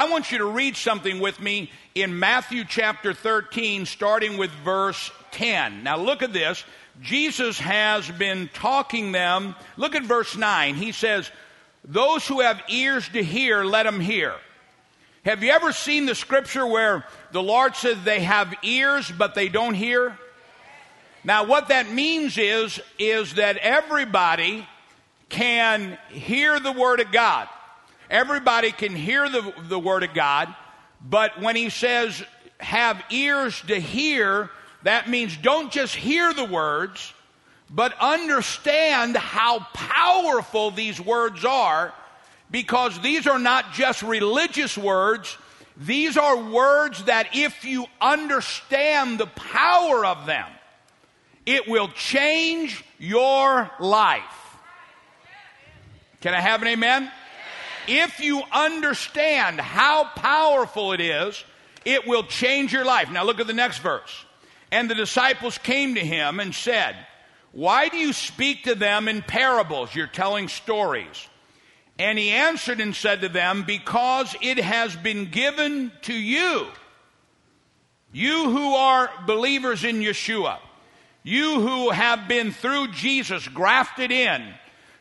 I want you to read something with me in Matthew chapter 13, starting with verse 10. Now, look at this. Jesus has been talking them. Look at verse 9. He says, Those who have ears to hear, let them hear. Have you ever seen the scripture where the Lord said they have ears but they don't hear? Now, what that means is, is that everybody can hear the Word of God. Everybody can hear the, the Word of God, but when He says have ears to hear, that means don't just hear the words, but understand how powerful these words are because these are not just religious words. These are words that if you understand the power of them, it will change your life. Can I have an amen? If you understand how powerful it is, it will change your life. Now look at the next verse. And the disciples came to him and said, Why do you speak to them in parables? You're telling stories. And he answered and said to them, Because it has been given to you, you who are believers in Yeshua, you who have been through Jesus grafted in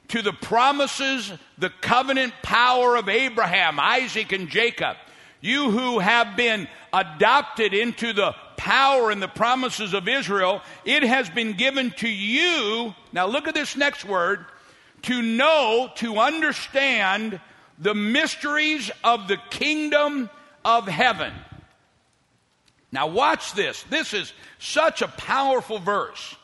to the promises, the covenant power of Abraham, Isaac, and Jacob, you who have been adopted into the power and the promises of Israel, it has been given to you. Now look at this next word to know, to understand the mysteries of the kingdom of heaven. Now, watch this. This is such a powerful verse.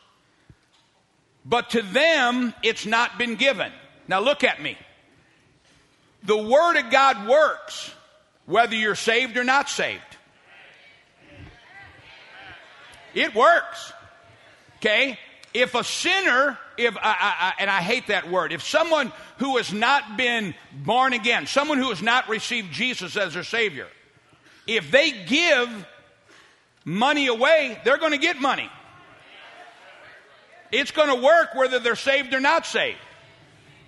But to them, it's not been given. Now, look at me. The Word of God works whether you're saved or not saved. It works. Okay? If a sinner, if I, I, and I hate that word, if someone who has not been born again, someone who has not received Jesus as their Savior, if they give money away, they're going to get money. It's going to work whether they're saved or not saved.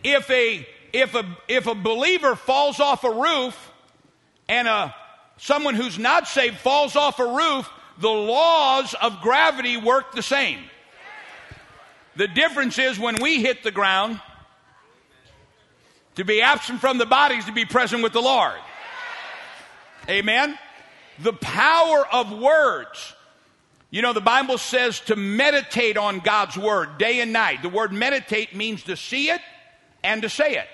If a if a if a believer falls off a roof and a someone who's not saved falls off a roof, the laws of gravity work the same. The difference is when we hit the ground, to be absent from the body is to be present with the Lord. Amen? The power of words. You know, the Bible says to meditate on God's word day and night. The word meditate means to see it and to say it.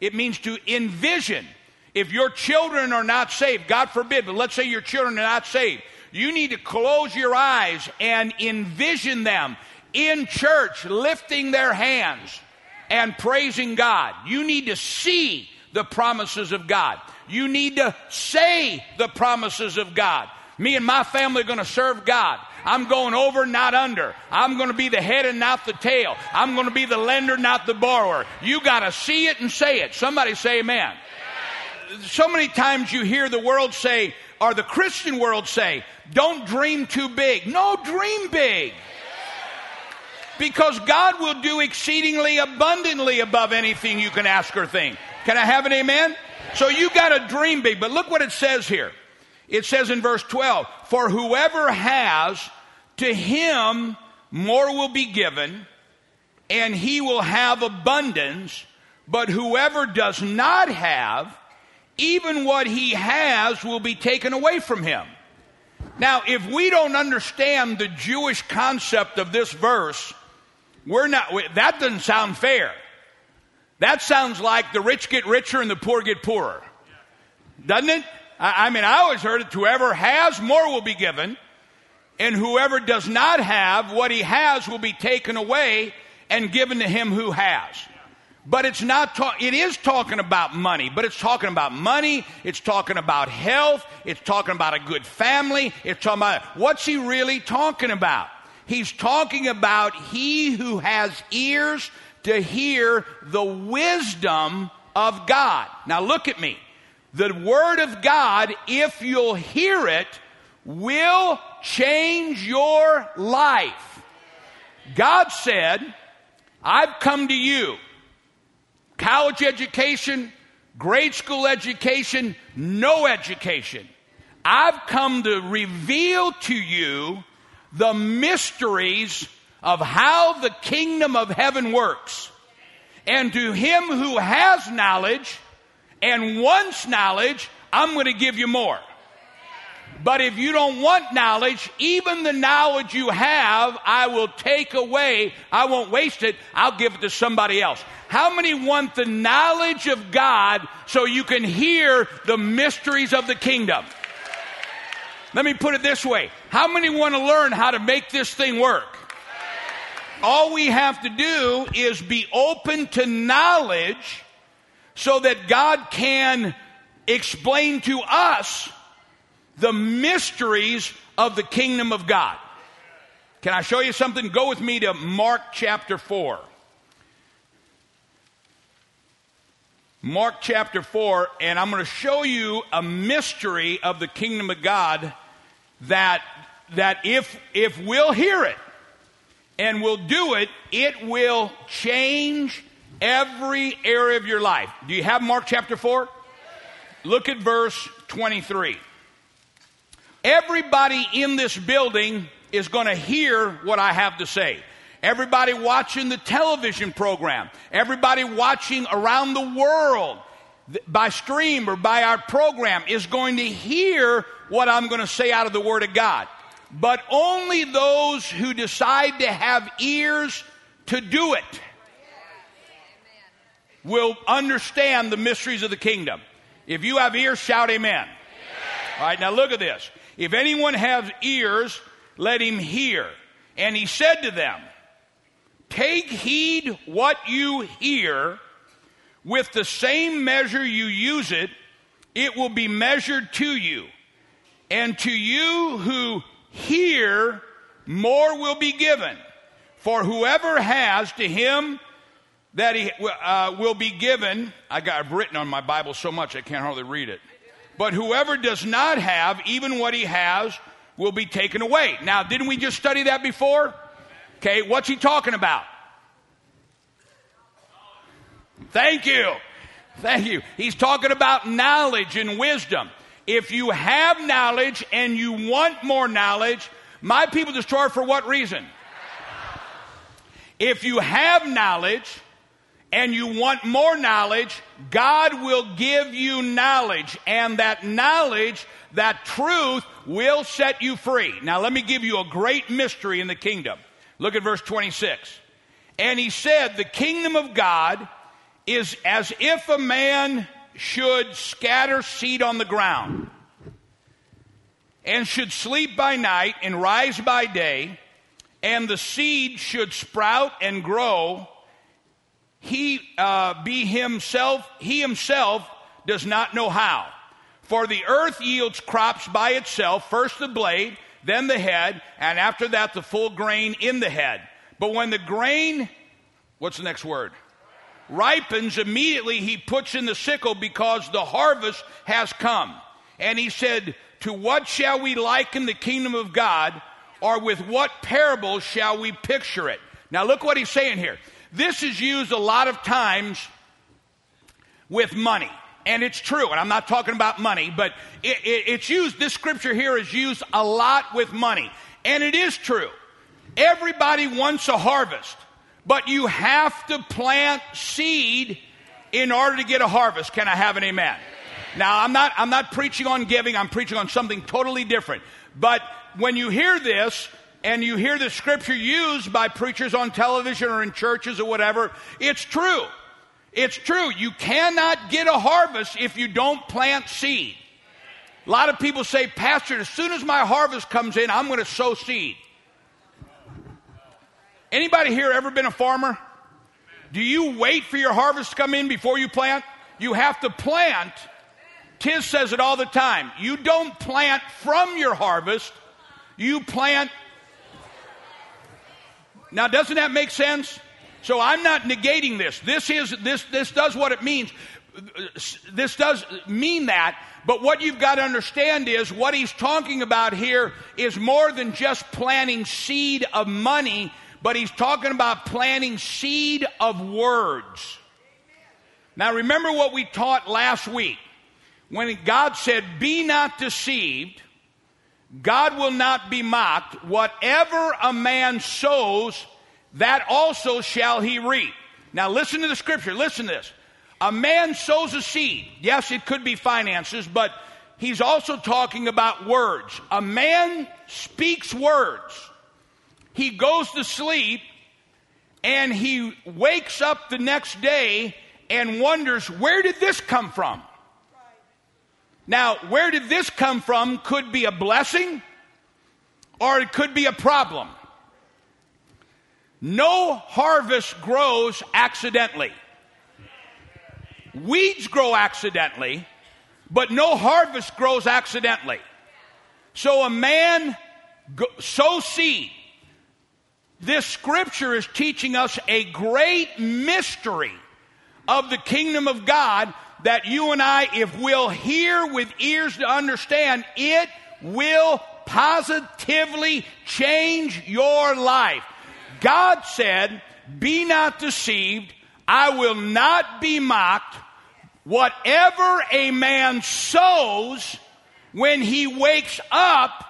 It means to envision. If your children are not saved, God forbid, but let's say your children are not saved, you need to close your eyes and envision them in church lifting their hands and praising God. You need to see the promises of God. You need to say the promises of God. Me and my family are going to serve God. I'm going over, not under. I'm going to be the head and not the tail. I'm going to be the lender, not the borrower. You got to see it and say it. Somebody say amen. So many times you hear the world say, or the Christian world say, don't dream too big. No, dream big. Because God will do exceedingly abundantly above anything you can ask or think. Can I have an amen? So you got to dream big. But look what it says here. It says in verse 12, For whoever has, to him more will be given, and he will have abundance. But whoever does not have, even what he has will be taken away from him. Now, if we don't understand the Jewish concept of this verse, we're not, that doesn't sound fair. That sounds like the rich get richer and the poor get poorer. Doesn't it? I, I mean, I always heard it whoever has, more will be given. And whoever does not have, what he has will be taken away and given to him who has. But it's not, it is talking about money, but it's talking about money, it's talking about health, it's talking about a good family, it's talking about, what's he really talking about? He's talking about he who has ears to hear the wisdom of God. Now look at me. The Word of God, if you'll hear it, will change your life. God said, I've come to you college education, grade school education, no education. I've come to reveal to you the mysteries of how the kingdom of heaven works. And to him who has knowledge and wants knowledge, I'm going to give you more. But if you don't want knowledge, even the knowledge you have, I will take away. I won't waste it. I'll give it to somebody else. How many want the knowledge of God so you can hear the mysteries of the kingdom? Let me put it this way. How many want to learn how to make this thing work? All we have to do is be open to knowledge so that God can explain to us the mysteries of the kingdom of God. Can I show you something? Go with me to Mark chapter 4. Mark chapter 4, and I'm going to show you a mystery of the kingdom of God that, that if, if we'll hear it and we'll do it, it will change every area of your life. Do you have Mark chapter 4? Look at verse 23. Everybody in this building is going to hear what I have to say. Everybody watching the television program, everybody watching around the world by stream or by our program is going to hear what I'm going to say out of the Word of God. But only those who decide to have ears to do it will understand the mysteries of the kingdom. If you have ears, shout amen. All right, now look at this. If anyone has ears, let him hear. And he said to them, Take heed what you hear. With the same measure you use it, it will be measured to you. And to you who hear, more will be given. For whoever has, to him that he uh, will be given. I got I've written on my Bible so much I can't hardly read it. But whoever does not have, even what he has, will be taken away. Now, didn't we just study that before? Okay, what's he talking about? Thank you. Thank you. He's talking about knowledge and wisdom. If you have knowledge and you want more knowledge, my people destroy for what reason? If you have knowledge and you want more knowledge, God will give you knowledge, and that knowledge, that truth, will set you free. Now, let me give you a great mystery in the kingdom. Look at verse 26. And he said, The kingdom of God is as if a man should scatter seed on the ground and should sleep by night and rise by day, and the seed should sprout and grow he uh, be himself, he himself does not know how. For the earth yields crops by itself, first the blade, then the head, and after that the full grain in the head. But when the grain, what's the next word? Ripens, immediately he puts in the sickle because the harvest has come. And he said, To what shall we liken the kingdom of God, or with what parable shall we picture it? Now look what he's saying here. This is used a lot of times with money. And it's true, and I'm not talking about money, but it, it, it's used, this scripture here is used a lot with money. And it is true. Everybody wants a harvest, but you have to plant seed in order to get a harvest. Can I have an amen? Now, I'm not, I'm not preaching on giving, I'm preaching on something totally different. But when you hear this, and you hear the scripture used by preachers on television or in churches or whatever, it's true. It's true. You cannot get a harvest if you don't plant seed. A lot of people say, Pastor, as soon as my harvest comes in, I'm going to sow seed. Anybody here ever been a farmer? Do you wait for your harvest to come in before you plant? You have to plant. Tiz says it all the time. You don't plant from your harvest, you plant now, doesn't that make sense? So I'm not negating this. This is this this does what it means. This does mean that, but what you've got to understand is what he's talking about here is more than just planting seed of money, but he's talking about planting seed of words. Now, remember what we taught last week when God said, Be not deceived, God will not be mocked. Whatever a man sows, that also shall he reap. Now, listen to the scripture. Listen to this. A man sows a seed. Yes, it could be finances, but he's also talking about words. A man speaks words. He goes to sleep and he wakes up the next day and wonders, where did this come from? Now, where did this come from could be a blessing or it could be a problem. No harvest grows accidentally. Weeds grow accidentally, but no harvest grows accidentally. So a man go, sows seed. This scripture is teaching us a great mystery of the kingdom of God that you and I, if we'll hear with ears to understand, it will positively change your life. God said, Be not deceived, I will not be mocked. Whatever a man sows when he wakes up,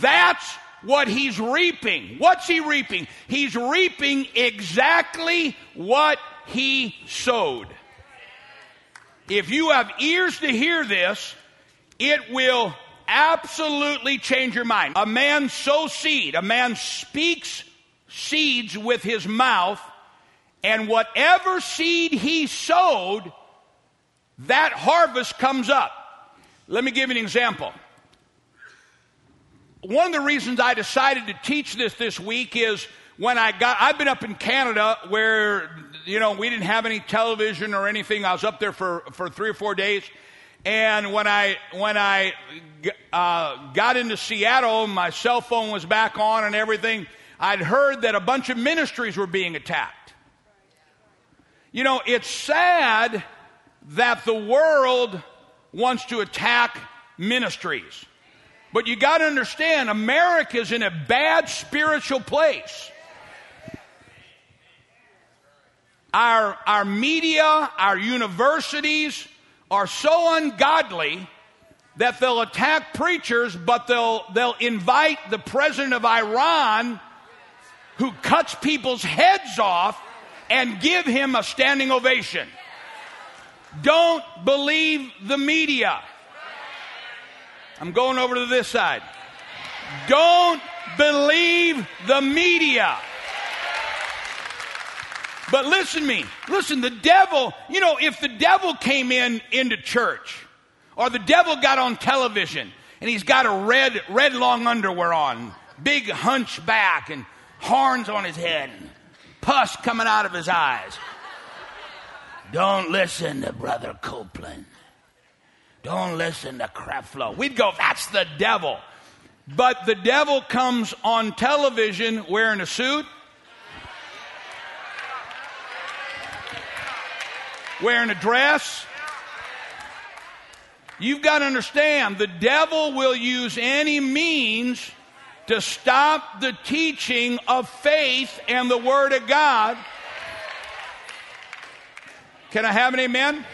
that's what he's reaping. What's he reaping? He's reaping exactly what he sowed. If you have ears to hear this, it will absolutely change your mind. A man sows seed, a man speaks seeds with his mouth, and whatever seed he sowed, that harvest comes up. Let me give you an example. One of the reasons I decided to teach this this week is when I got, I've been up in Canada where, you know, we didn't have any television or anything. I was up there for, for three or four days. And when I, when I uh, got into Seattle, my cell phone was back on and everything. I'd heard that a bunch of ministries were being attacked. You know, it's sad that the world wants to attack ministries. But you got to understand, America's in a bad spiritual place. Our, our media, our universities are so ungodly that they'll attack preachers, but they'll, they'll invite the president of Iran who cuts people's heads off and give him a standing ovation. Don't believe the media. I'm going over to this side. Don't believe the media. But listen me. Listen, the devil, you know, if the devil came in into church or the devil got on television and he's got a red red long underwear on, big hunchback and horns on his head and pus coming out of his eyes. Don't listen to Brother Copeland. Don't listen to Creflo. We'd go, that's the devil. But the devil comes on television wearing a suit, wearing a dress. You've got to understand the devil will use any means to stop the teaching of faith and the Word of God. Can I have an amen?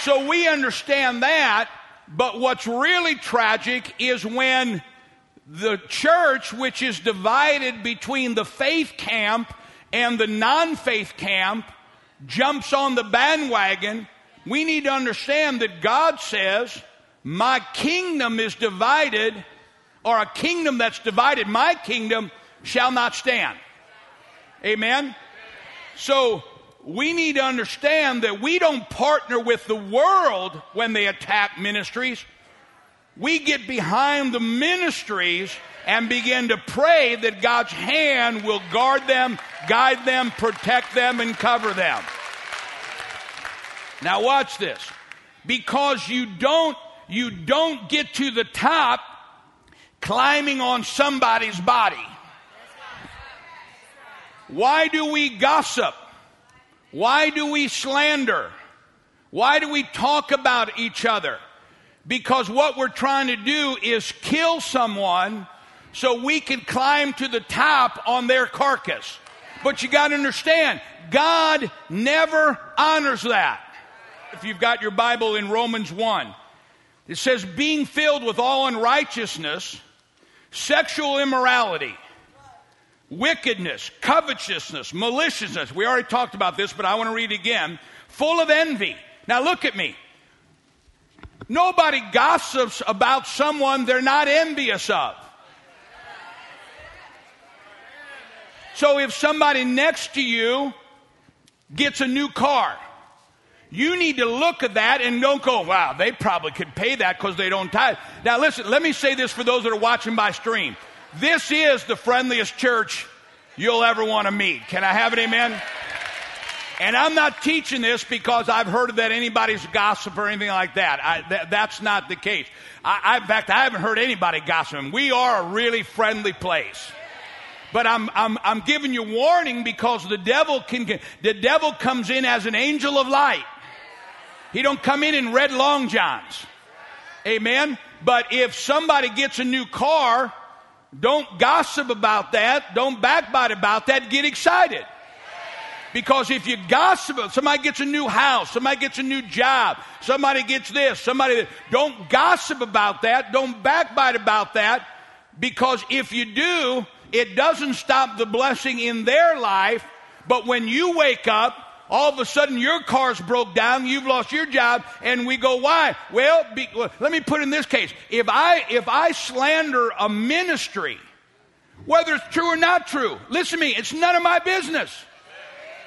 So we understand that, but what's really tragic is when the church, which is divided between the faith camp and the non faith camp, jumps on the bandwagon, we need to understand that God says, My kingdom is divided, or a kingdom that's divided, my kingdom shall not stand. Amen? So, we need to understand that we don't partner with the world when they attack ministries. We get behind the ministries and begin to pray that God's hand will guard them, guide them, protect them, and cover them. Now watch this. Because you don't, you don't get to the top climbing on somebody's body. Why do we gossip? Why do we slander? Why do we talk about each other? Because what we're trying to do is kill someone so we can climb to the top on their carcass. But you got to understand, God never honors that. if you've got your Bible in Romans 1. It says, being filled with all unrighteousness, sexual immorality, wickedness, covetousness, maliciousness. We already talked about this, but I want to read again. Full of envy. Now look at me. Nobody gossips about someone they're not envious of. So if somebody next to you gets a new car, you need to look at that and don't go, wow, they probably could pay that because they don't tithe. Now listen, let me say this for those that are watching by stream. This is the friendliest church you'll ever want to meet. Can I have it, amen? And I'm not teaching this because I've heard that anybody's gossip or anything like that. I, th- that's not the case. I, I, in fact, I haven't heard anybody gossiping. We are a really friendly place. But I'm, I'm, I'm giving you warning because the devil can, the devil comes in as an angel of light. He don't come in in red long johns. Amen. But if somebody gets a new car, don't gossip about that. Don't backbite about that. Get excited. Because if you gossip, somebody gets a new house, somebody gets a new job, somebody gets this, somebody, don't gossip about that. Don't backbite about that. Because if you do, it doesn't stop the blessing in their life. But when you wake up, all of a sudden your car's broke down, you've lost your job, and we go, why? Well, be, well, let me put in this case. If I, if I slander a ministry, whether it's true or not true, listen to me, it's none of my business.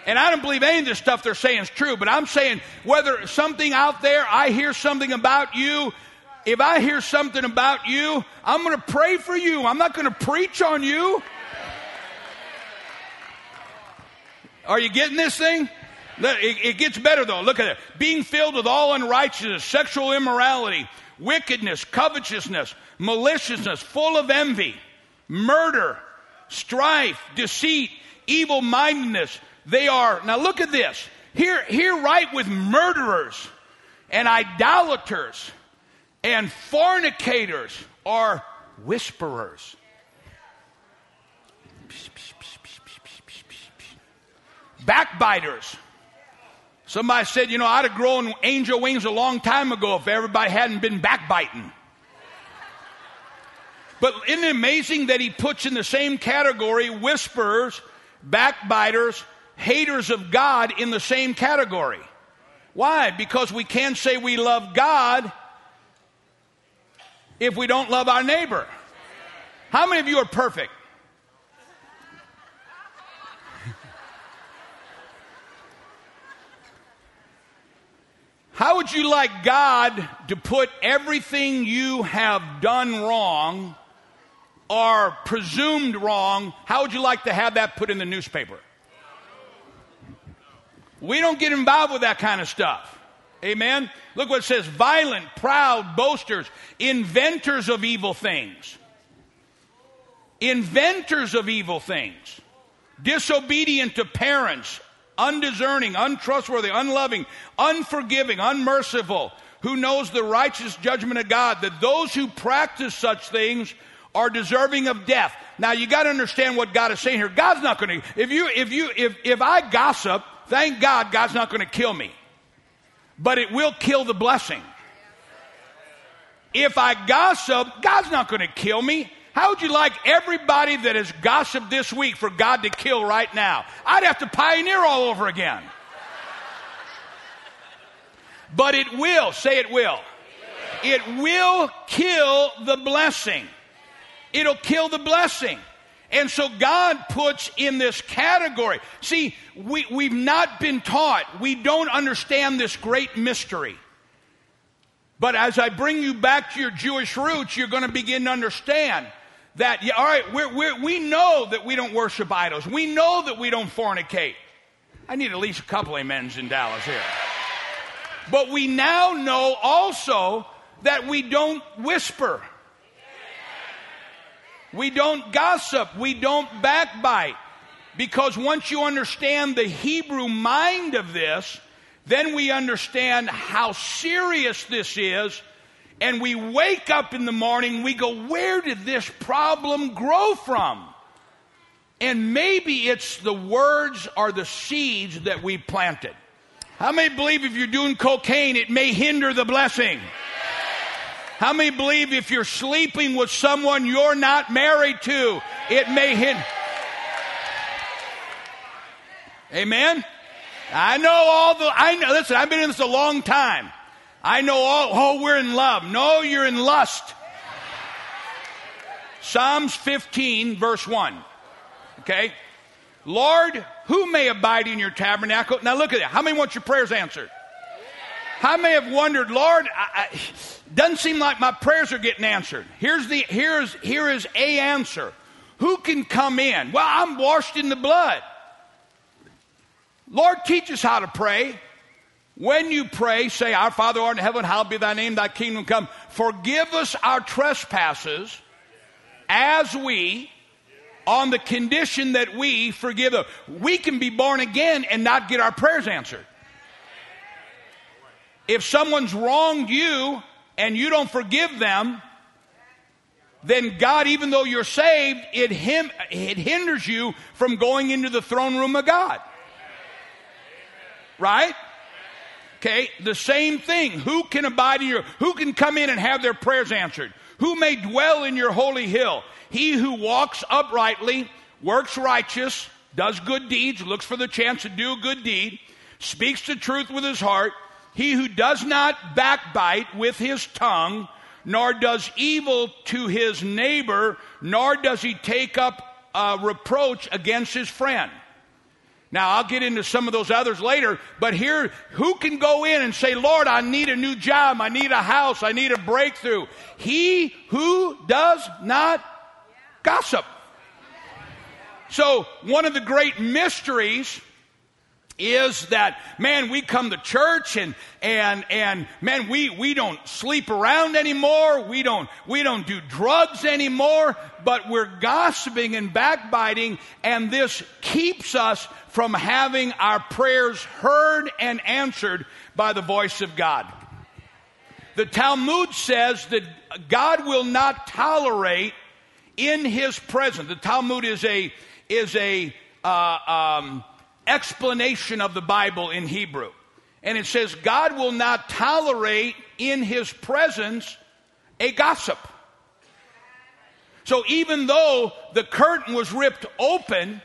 And I don't believe any of this stuff they're saying is true, but I'm saying whether something out there, I hear something about you, if I hear something about you, I'm going to pray for you. I'm not going to preach on you. Are you getting this thing? It, gets better though. Look at it. Being filled with all unrighteousness, sexual immorality, wickedness, covetousness, maliciousness, full of envy, murder, strife, deceit, evil mindedness. They are, now look at this. Here, here right with murderers and idolaters and fornicators are whisperers. Backbiters. Somebody said, you know, I'd have grown angel wings a long time ago if everybody hadn't been backbiting. But isn't it amazing that he puts in the same category whisperers, backbiters, haters of God in the same category? Why? Because we can't say we love God if we don't love our neighbor. How many of you are perfect? How would you like God to put everything you have done wrong or presumed wrong? How would you like to have that put in the newspaper? We don't get involved with that kind of stuff. Amen? Look what it says violent, proud, boasters, inventors of evil things. Inventors of evil things. Disobedient to parents, undiscerning, untrustworthy, unloving, unforgiving, unmerciful, who knows the righteous judgment of God, that those who practice such things are deserving of death. Now you got to understand what God is saying here. God's not going to, if you, if you, if, if I gossip, thank God God's not going to kill me. But it will kill the blessing. If I gossip, God's not going to kill me. How would you like everybody that has gossiped this week for God to kill right now? I'd have to pioneer all over again. But it will, say it will. It will kill the blessing. It'll kill the blessing. And so God puts in this category. See, we, we've not been taught. We don't understand this great mystery. But as I bring you back to your Jewish roots, you're going to begin to understand that, yeah, all right, we're, we're, we know that we don't worship idols. We know that we don't fornicate. I need at least a couple amens in Dallas here. But we now know also that we don't whisper. We don't gossip. We don't backbite. Because once you understand the Hebrew mind of this, then we understand how serious this is and we wake up in the morning, we go, where did this problem grow from? And maybe it's the words or the seeds that we planted. How many believe if you're doing cocaine, it may hinder the blessing? How many believe if you're sleeping with someone you're not married to, it may hit? Amen? I know all the, I know, listen, I've been in this a long time. I know all, oh, we're in love. No, you're in lust. Psalms 15, verse 1. Okay? Lord, who may abide in your tabernacle? Now look at that. How many want your prayers answered? How many have wondered, Lord, I, I, doesn't seem like my prayers are getting answered. Here's the, here's, here is a answer. Who can come in? Well, I'm washed in the blood. Lord, teach us how to pray. When you pray, say, Our Father art in heaven, hallowed be thy name, thy kingdom come. Forgive us our trespasses as we, on the condition that we forgive them. We can be born again and not get our prayers answered. If someone's wronged you and you don't forgive them, then God, even though you're saved, it, him, it hinders you from going into the throne room of God. Right? Okay, the same thing. Who can abide in your, who can come in and have their prayers answered? Who may dwell in your holy hill? He who walks uprightly, works righteous, does good deeds, looks for the chance to do a good deed, speaks the truth with his heart. He who does not backbite with his tongue, nor does evil to his neighbor, nor does he take up a reproach against his friend. Now, I'll get into some of those others later, but here, who can go in and say, Lord, I need a new job, I need a house, I need a breakthrough? He who does not gossip. So, one of the great mysteries is that man we come to church and and and man we we don't sleep around anymore. We don't we don't do drugs anymore but we're gossiping and backbiting and this keeps us from having our prayers heard and answered by the voice of God. The talmud says that god will not tolerate in his presence. The talmud is a is a uh, um, explanation of the Bible in Hebrew. And it says, God will not tolerate in his presence a gossip. So even though the curtain was ripped open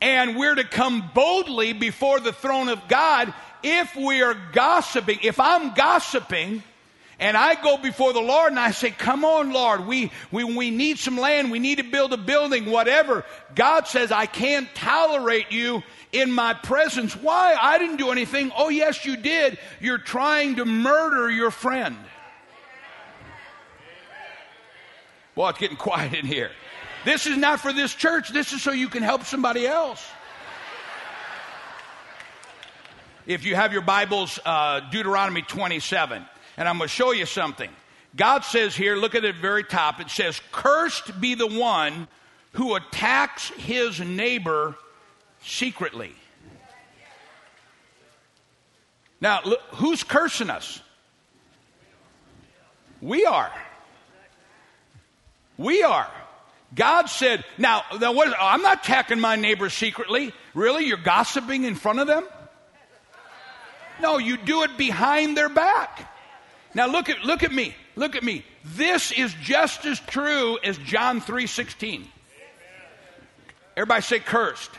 and we're to come boldly before the throne of God, if we are gossiping, if I'm gossiping, and I go before the Lord and I say, Come on, Lord, we, we, we need some land, we need to build a building, whatever. God says, I can't tolerate you in my presence. Why? I didn't do anything. Oh, yes, you did. You're trying to murder your friend. Well, it's getting quiet in here. This is not for this church, this is so you can help somebody else. If you have your Bibles, uh, Deuteronomy 27. And I'm going to show you something. God says here, look at the very top, it says, Cursed be the one who attacks his neighbor secretly. Now, look, who's cursing us? We are. We are. God said, now, now I'm not attacking my neighbor secretly. Really? You're gossiping in front of them? No, you do it behind their back. Now look at look at me. Look at me. This is just as true as John 3:16. Everybody say cursed.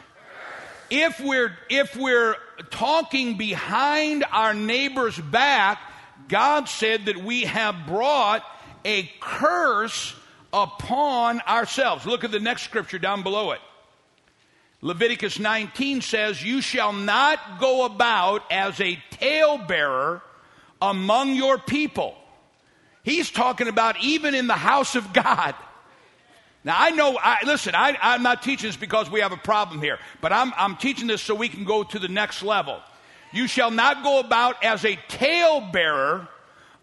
If we're if we're talking behind our neighbor's back, God said that we have brought a curse upon ourselves. Look at the next scripture down below it. Leviticus 19 says, You shall not go about as a talebearer among your people. He's talking about even in the house of God. Now I know, I, listen, I, am not teaching this because we have a problem here, but I'm, I'm teaching this so we can go to the next level. You shall not go about as a talebearer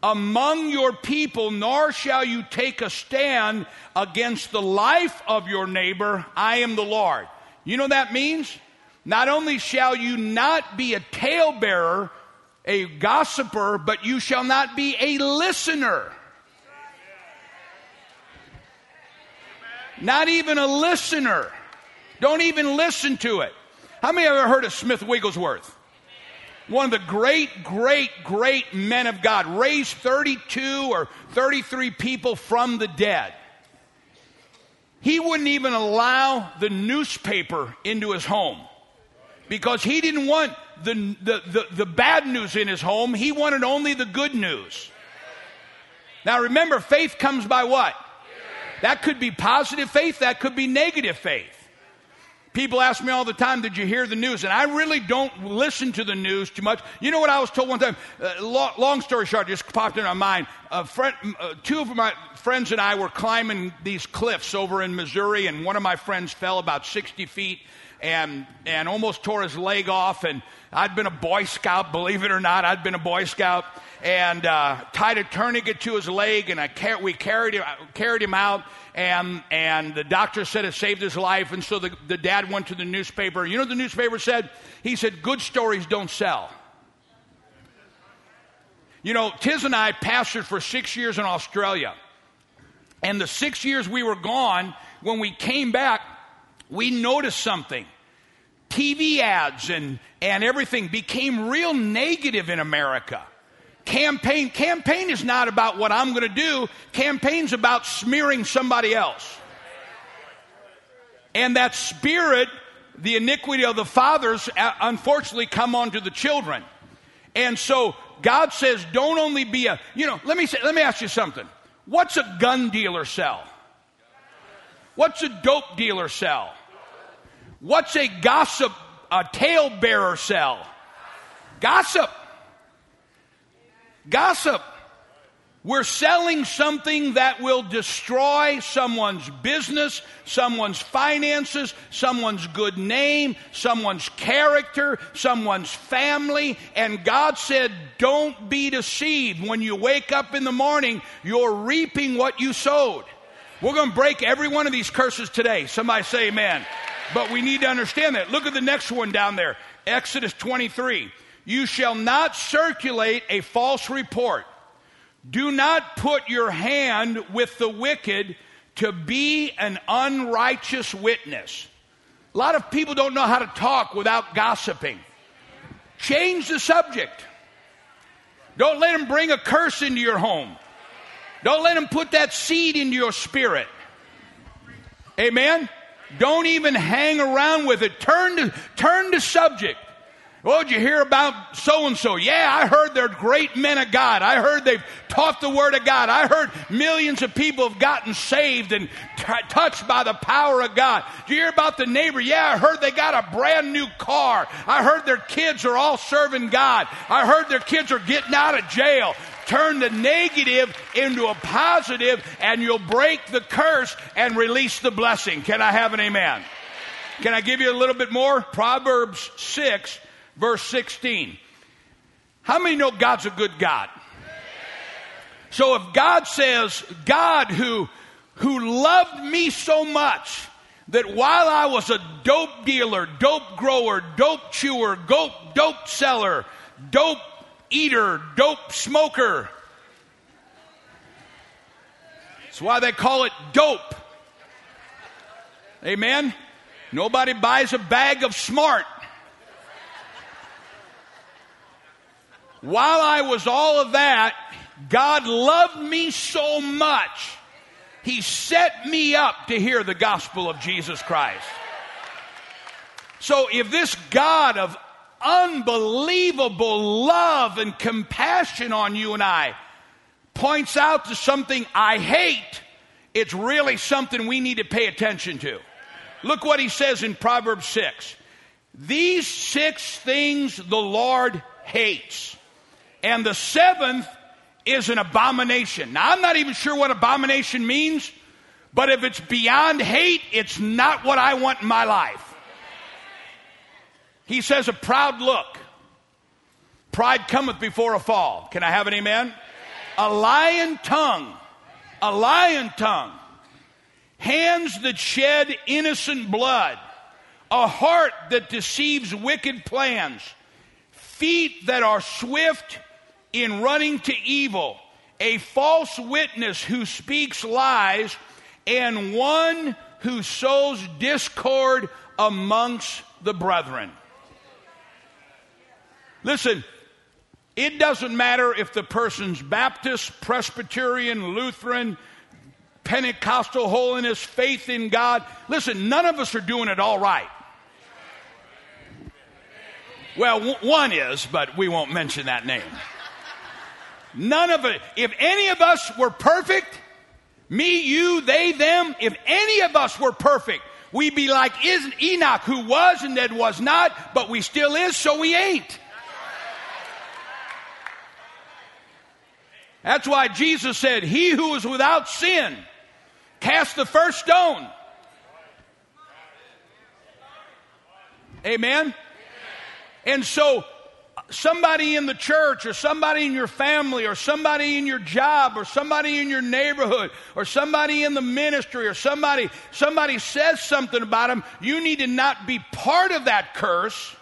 among your people, nor shall you take a stand against the life of your neighbor. I am the Lord. You know that means? Not only shall you not be a talebearer, a gossiper, but you shall not be a listener. Not even a listener. Don't even listen to it. How many ever heard of Smith Wigglesworth? one of the great, great, great men of God, raised 32 or 33 people from the dead. He wouldn't even allow the newspaper into his home because he didn't want the, the, the, the, bad news in his home. He wanted only the good news. Now remember, faith comes by what? That could be positive faith, that could be negative faith. People ask me all the time, Did you hear the news? And I really don't listen to the news too much. You know what I was told one time? Uh, long, long, story short, just popped in my mind. Friend, uh, two of my friends and I were climbing these cliffs over in Missouri, and one of my friends fell about 60 feet and, and almost tore his leg off. And I'd been a Boy Scout, believe it or not, I'd been a Boy Scout, and uh, tied a tourniquet to his leg, and I car- we carried him, carried him out, and, and the doctor said it saved his life, and so the, the dad went to the newspaper. You know the newspaper said? He said, Good stories don't sell. You know, Tiz and I pastored for six years in Australia. And the six years we were gone, when we came back, we noticed something. TV ads and, and everything became real negative in America. Campaign, campaign is not about what I'm going to do. Campaign's about smearing somebody else. And that spirit, the iniquity of the fathers, uh, unfortunately come onto the children. And so God says, don't only be a, you know, let me say, let me ask you something. What's a gun dealer sell? What's a dope dealer sell? What's a gossip, a talebearer sell? Gossip. Gossip. We're selling something that will destroy someone's business, someone's finances, someone's good name, someone's character, someone's family. And God said, don't be deceived. When you wake up in the morning, you're reaping what you sowed. We're going to break every one of these curses today. Somebody say amen. But we need to understand that. Look at the next one down there Exodus 23. You shall not circulate a false report. Do not put your hand with the wicked to be an unrighteous witness. A lot of people don't know how to talk without gossiping. Change the subject. Don't let them bring a curse into your home. Don't let them put that seed into your spirit. Amen? Don't even hang around with it. Turn to, turn to subject. Oh, did you hear about so and so? Yeah, I heard they're great men of God. I heard they've taught the Word of God. I heard millions of people have gotten saved and t- touched by the power of God. Did you hear about the neighbor? Yeah, I heard they got a brand new car. I heard their kids are all serving God. I heard their kids are getting out of jail turn the negative into a positive and you'll break the curse and release the blessing. Can I have an amen? Can I give you a little bit more? Proverbs 6, verse 16. How many know God's a good God? So if God says, God who, who loved me so much that while I was a dope dealer, dope grower, dope chewer, dope, dope seller, dope eater, dope smoker. That's why they call it dope. Amen? Nobody buys a bag of smart. While I was all of that, God loved me so much, He set me up to hear the gospel of Jesus Christ. So if this God of unbelievable love and compassion on you and I points out to something I hate, it's really something we need to pay attention to. Look what he says in Proverbs 6. These six things the Lord hates, and the seventh is an abomination. Now, I'm not even sure what abomination means, but if it's beyond hate, it's not what I want in my life. He says, a proud look. Pride cometh before a fall. Can I have an amen? A lion tongue. A lion tongue. Hands that shed innocent blood. A heart that deceives wicked plans. Feet that are swift in running to evil. A false witness who speaks lies. And one who sows discord amongst the brethren. Listen, it doesn't matter if the person's Baptist, Presbyterian, Lutheran, Pentecostal holiness, faith in God. Listen, none of us are doing it all right. Well, one is, but we won't mention that name. None of it. If any of us were perfect, me, you, they, them, if any of us were perfect, we'd be like isn't Enoch, who was and that was not, but we still is, so we ain't. That's why Jesus said, He who is without sin, cast the first stone. Amen? And so, somebody in the church, or somebody in your family, or somebody in your job, or somebody in your neighborhood, or somebody in the ministry, or somebody, somebody says something about them, you need to not be part of that curse,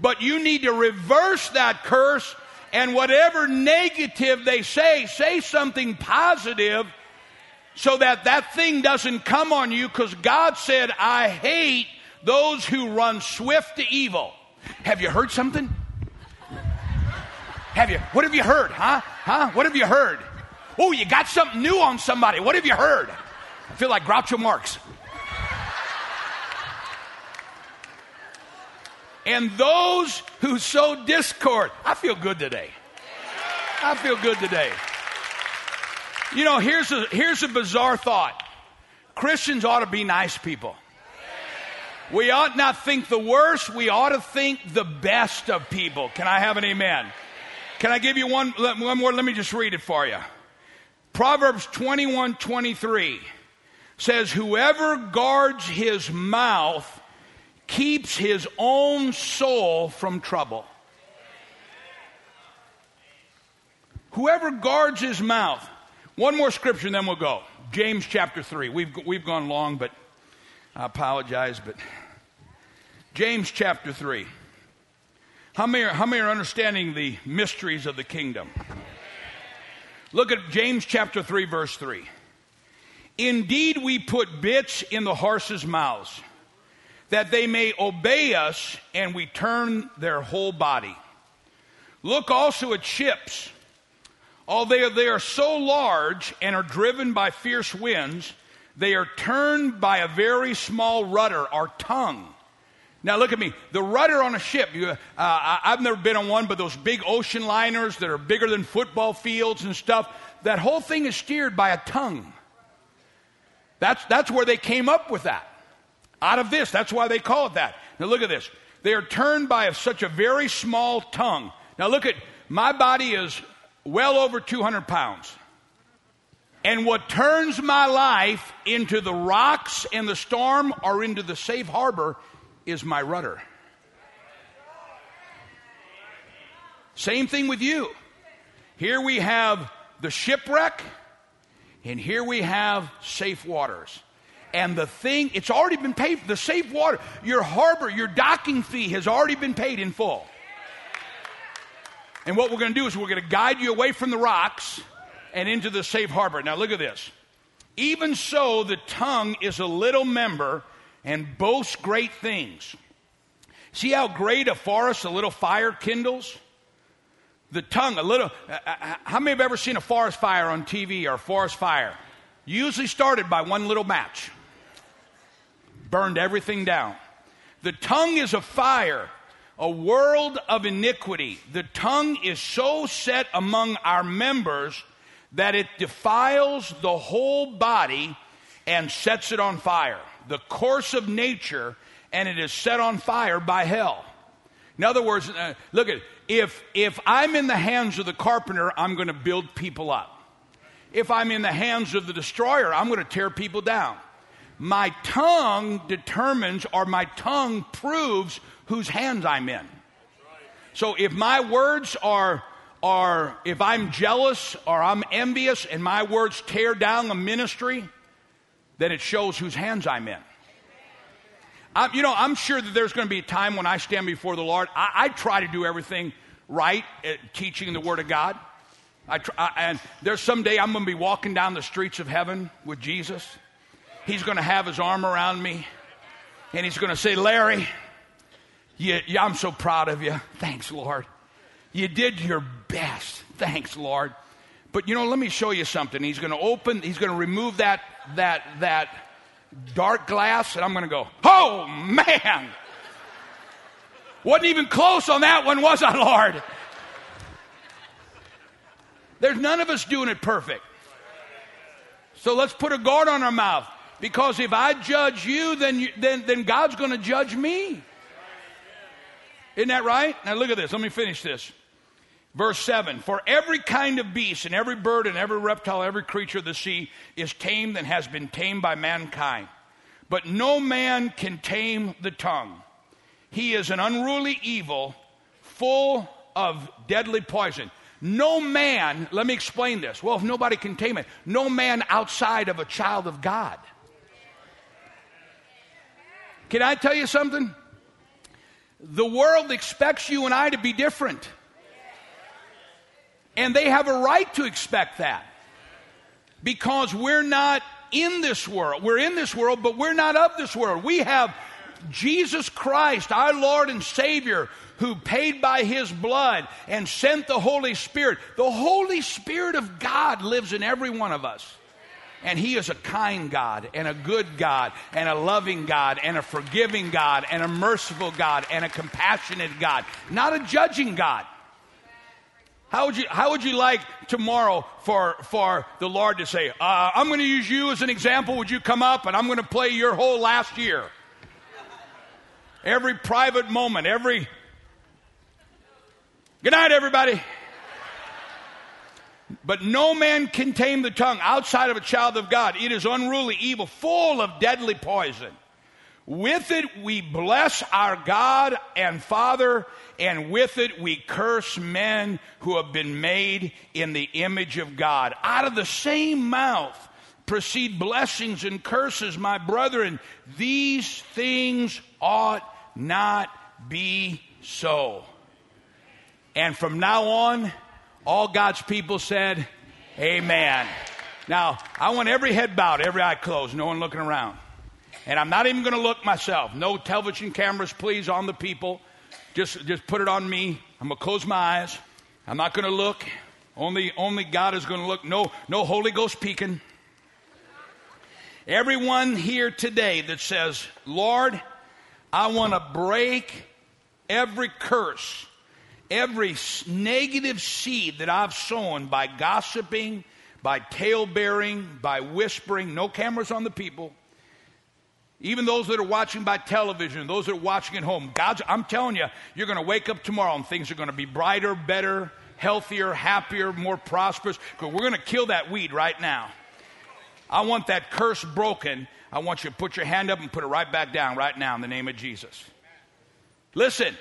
but you need to reverse that curse and whatever negative they say, say something positive so that that thing doesn't come on you because God said, I hate those who run swift to evil. Have you heard something? Have you? What have you heard? Huh? Huh? What have you heard? Oh, you got something new on somebody. What have you heard? I feel like Groucho Marx. And those who sow discord. I feel good today. I feel good today. You know, here's a, here's a bizarre thought Christians ought to be nice people. We ought not think the worst, we ought to think the best of people. Can I have an amen? Can I give you one, one more? Let me just read it for you. Proverbs 21 23 says, Whoever guards his mouth keeps his own soul from trouble. Whoever guards his mouth. One more scripture and then we'll go. James chapter 3. We've, we've gone long, but I apologize, but James chapter 3. How many, are, how many are understanding the mysteries of the kingdom? Look at James chapter 3, verse 3. Indeed, we put bits in the horses' mouths that they may obey us and we turn their whole body. Look also at ships. Although they are so large and are driven by fierce winds, they are turned by a very small rudder or tongue. Now look at me. The rudder on a ship. You, uh, I've never been on one, but those big ocean liners that are bigger than football fields and stuff. That whole thing is steered by a tongue. That's that's where they came up with that. Out of this, that's why they call it that. Now look at this. They are turned by such a very small tongue. Now look at my body is well over 200 pounds. And what turns my life into the rocks and the storm or into the safe harbor is my rudder. Same thing with you. Here we have the shipwreck, and here we have safe waters and the thing, it's already been paid. The safe water, your harbor, your docking fee has already been paid in full. And what we're going to do is we're going to guide you away from the rocks and into the safe harbor. Now, look at this. Even so, the tongue is a little member and boasts great things. See how great a forest a little fire kindles? The tongue, a little. Uh, uh how many have ever seen a forest fire on TV or a forest fire? Usually started by one little match burned everything down. The tongue is a fire, a world of iniquity. The tongue is so set among our members that it defiles the whole body and sets it on fire. The course of nature, and it is set on fire by hell. In other words, uh, look at if if I'm in the hands of the carpenter, I'm going to build people up. If I'm in the hands of the destroyer, I'm going to tear people down my tongue determines or my tongue proves whose hands I'm in. So if my words are are if I'm jealous or I'm envious and my words tear down the ministry, then it shows whose hands I'm in. I, you know, I'm sure that there's going to be a time when I stand before the Lord. I, I try to do everything right, at teaching the Word of God. I try, and there's someday I'm going to be walking down the streets of heaven with Jesus. He's going to have his arm around me and he's going to say, Larry, you, I'm so proud of you. Thanks, Lord. You did your best. Thanks, Lord. But you know, let me show you something. He's going to open, he's going to remove that, that, that dark glass, and I'm going to go, oh man! Wasn't even close on that one, was I, Lord? There's none of us doing it perfect. So let's put a guard on our mouth. Because if I judge you, then, you, then, then God's going to judge me. Isn't that right? Now look at this. Let me finish this. Verse 7 For every kind of beast and every bird and every reptile, every creature of the sea is tamed and has been tamed by mankind. But no man can tame the tongue. He is an unruly evil, full of deadly poison. No man, let me explain this. Well, if nobody can tame it, no man outside of a child of God. Can I tell you something? The world expects you and I to be different. And they have a right to expect that. Because we're not in this world. We're in this world, but we're not of this world. We have Jesus Christ, our Lord and Savior, who paid by his blood and sent the Holy Spirit. The Holy Spirit of God lives in every one of us. And he is a kind God and a good God and a loving God and a forgiving God and a merciful God and a compassionate God, not a judging God. How would you, how would you like tomorrow for, for the Lord to say, uh, I'm going to use you as an example. Would you come up and I'm going to play your whole last year? Every private moment, every Good night, everybody. But no man can tame the tongue outside of a child of God. It is unruly, evil, full of deadly poison. With it we bless our God and Father, and with it we curse men who have been made in the image of God. Out of the same mouth proceed blessings and curses, my brethren. These things ought not be so. And from now on, all God's people said, Amen. Now, I want every head bowed, every eye closed, no one looking around. And I'm not even going to look myself. No television cameras, please, on the people. Just, just put it on me. I'm going to close my eyes. I'm not going to look. Only, only God is going to look. No, no Holy Ghost peeking. Everyone here today that says, Lord, I want to break every curse every negative seed that I've sown by gossiping, by tale bearing, by whispering, no cameras on the people, even those that are watching by television, those that are watching at home, God's, I'm telling you, you're going to wake up tomorrow and things are going to be brighter, better, healthier, happier, more prosperous. Because we're going to kill that weed right now. I want that curse broken. I want you to put your hand up and put it right back down right now in the name of Jesus. Listen,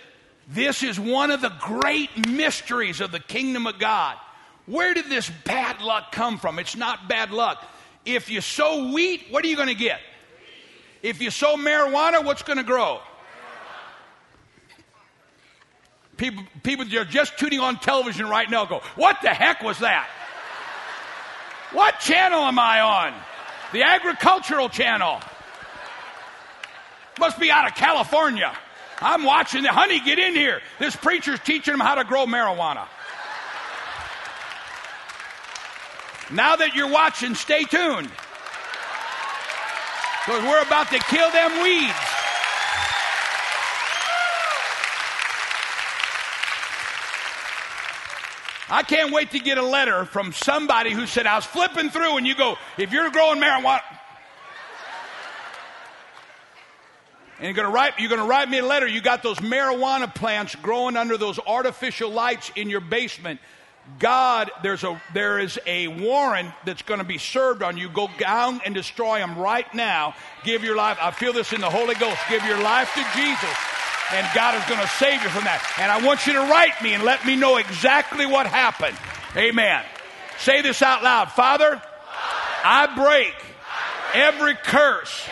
this is one of the great mysteries of the kingdom of God. Where did this bad luck come from? It's not bad luck. If you sow wheat, what are you going to get? If you sow marijuana, what's going to grow? People, people are just tuning on television right now go, What the heck was that? What channel am I on? The agricultural channel. Must be out of California. I'm watching the honey get in here. This preacher's teaching them how to grow marijuana. Now that you're watching, stay tuned. Because we're about to kill them weeds. I can't wait to get a letter from somebody who said, I was flipping through, and you go, if you're growing marijuana, And you're to write, you're to write me a letter. You got those marijuana plants growing under those artificial lights in your basement. God, there's a, there is a warrant that's going to be served on you. Go down and destroy them right now. Give your life. I feel this in the Holy Ghost. Give your life to Jesus. And God is going to save you from that. And I want you to write me and let me know exactly what happened. Amen. Say this out loud. Father, I break every curse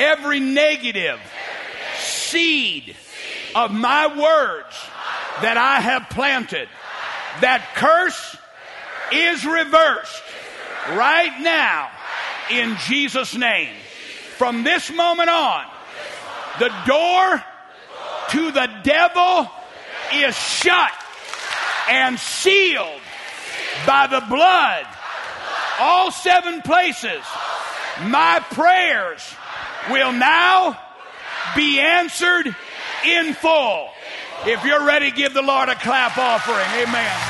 every negative seed of my words that I have planted. That curse is reversed right now in Jesus' name. From this moment on, the door to the devil is shut and sealed by the blood. All seven places. My prayers will now be answered in full. If you're ready, give the Lord a clap offering. Amen.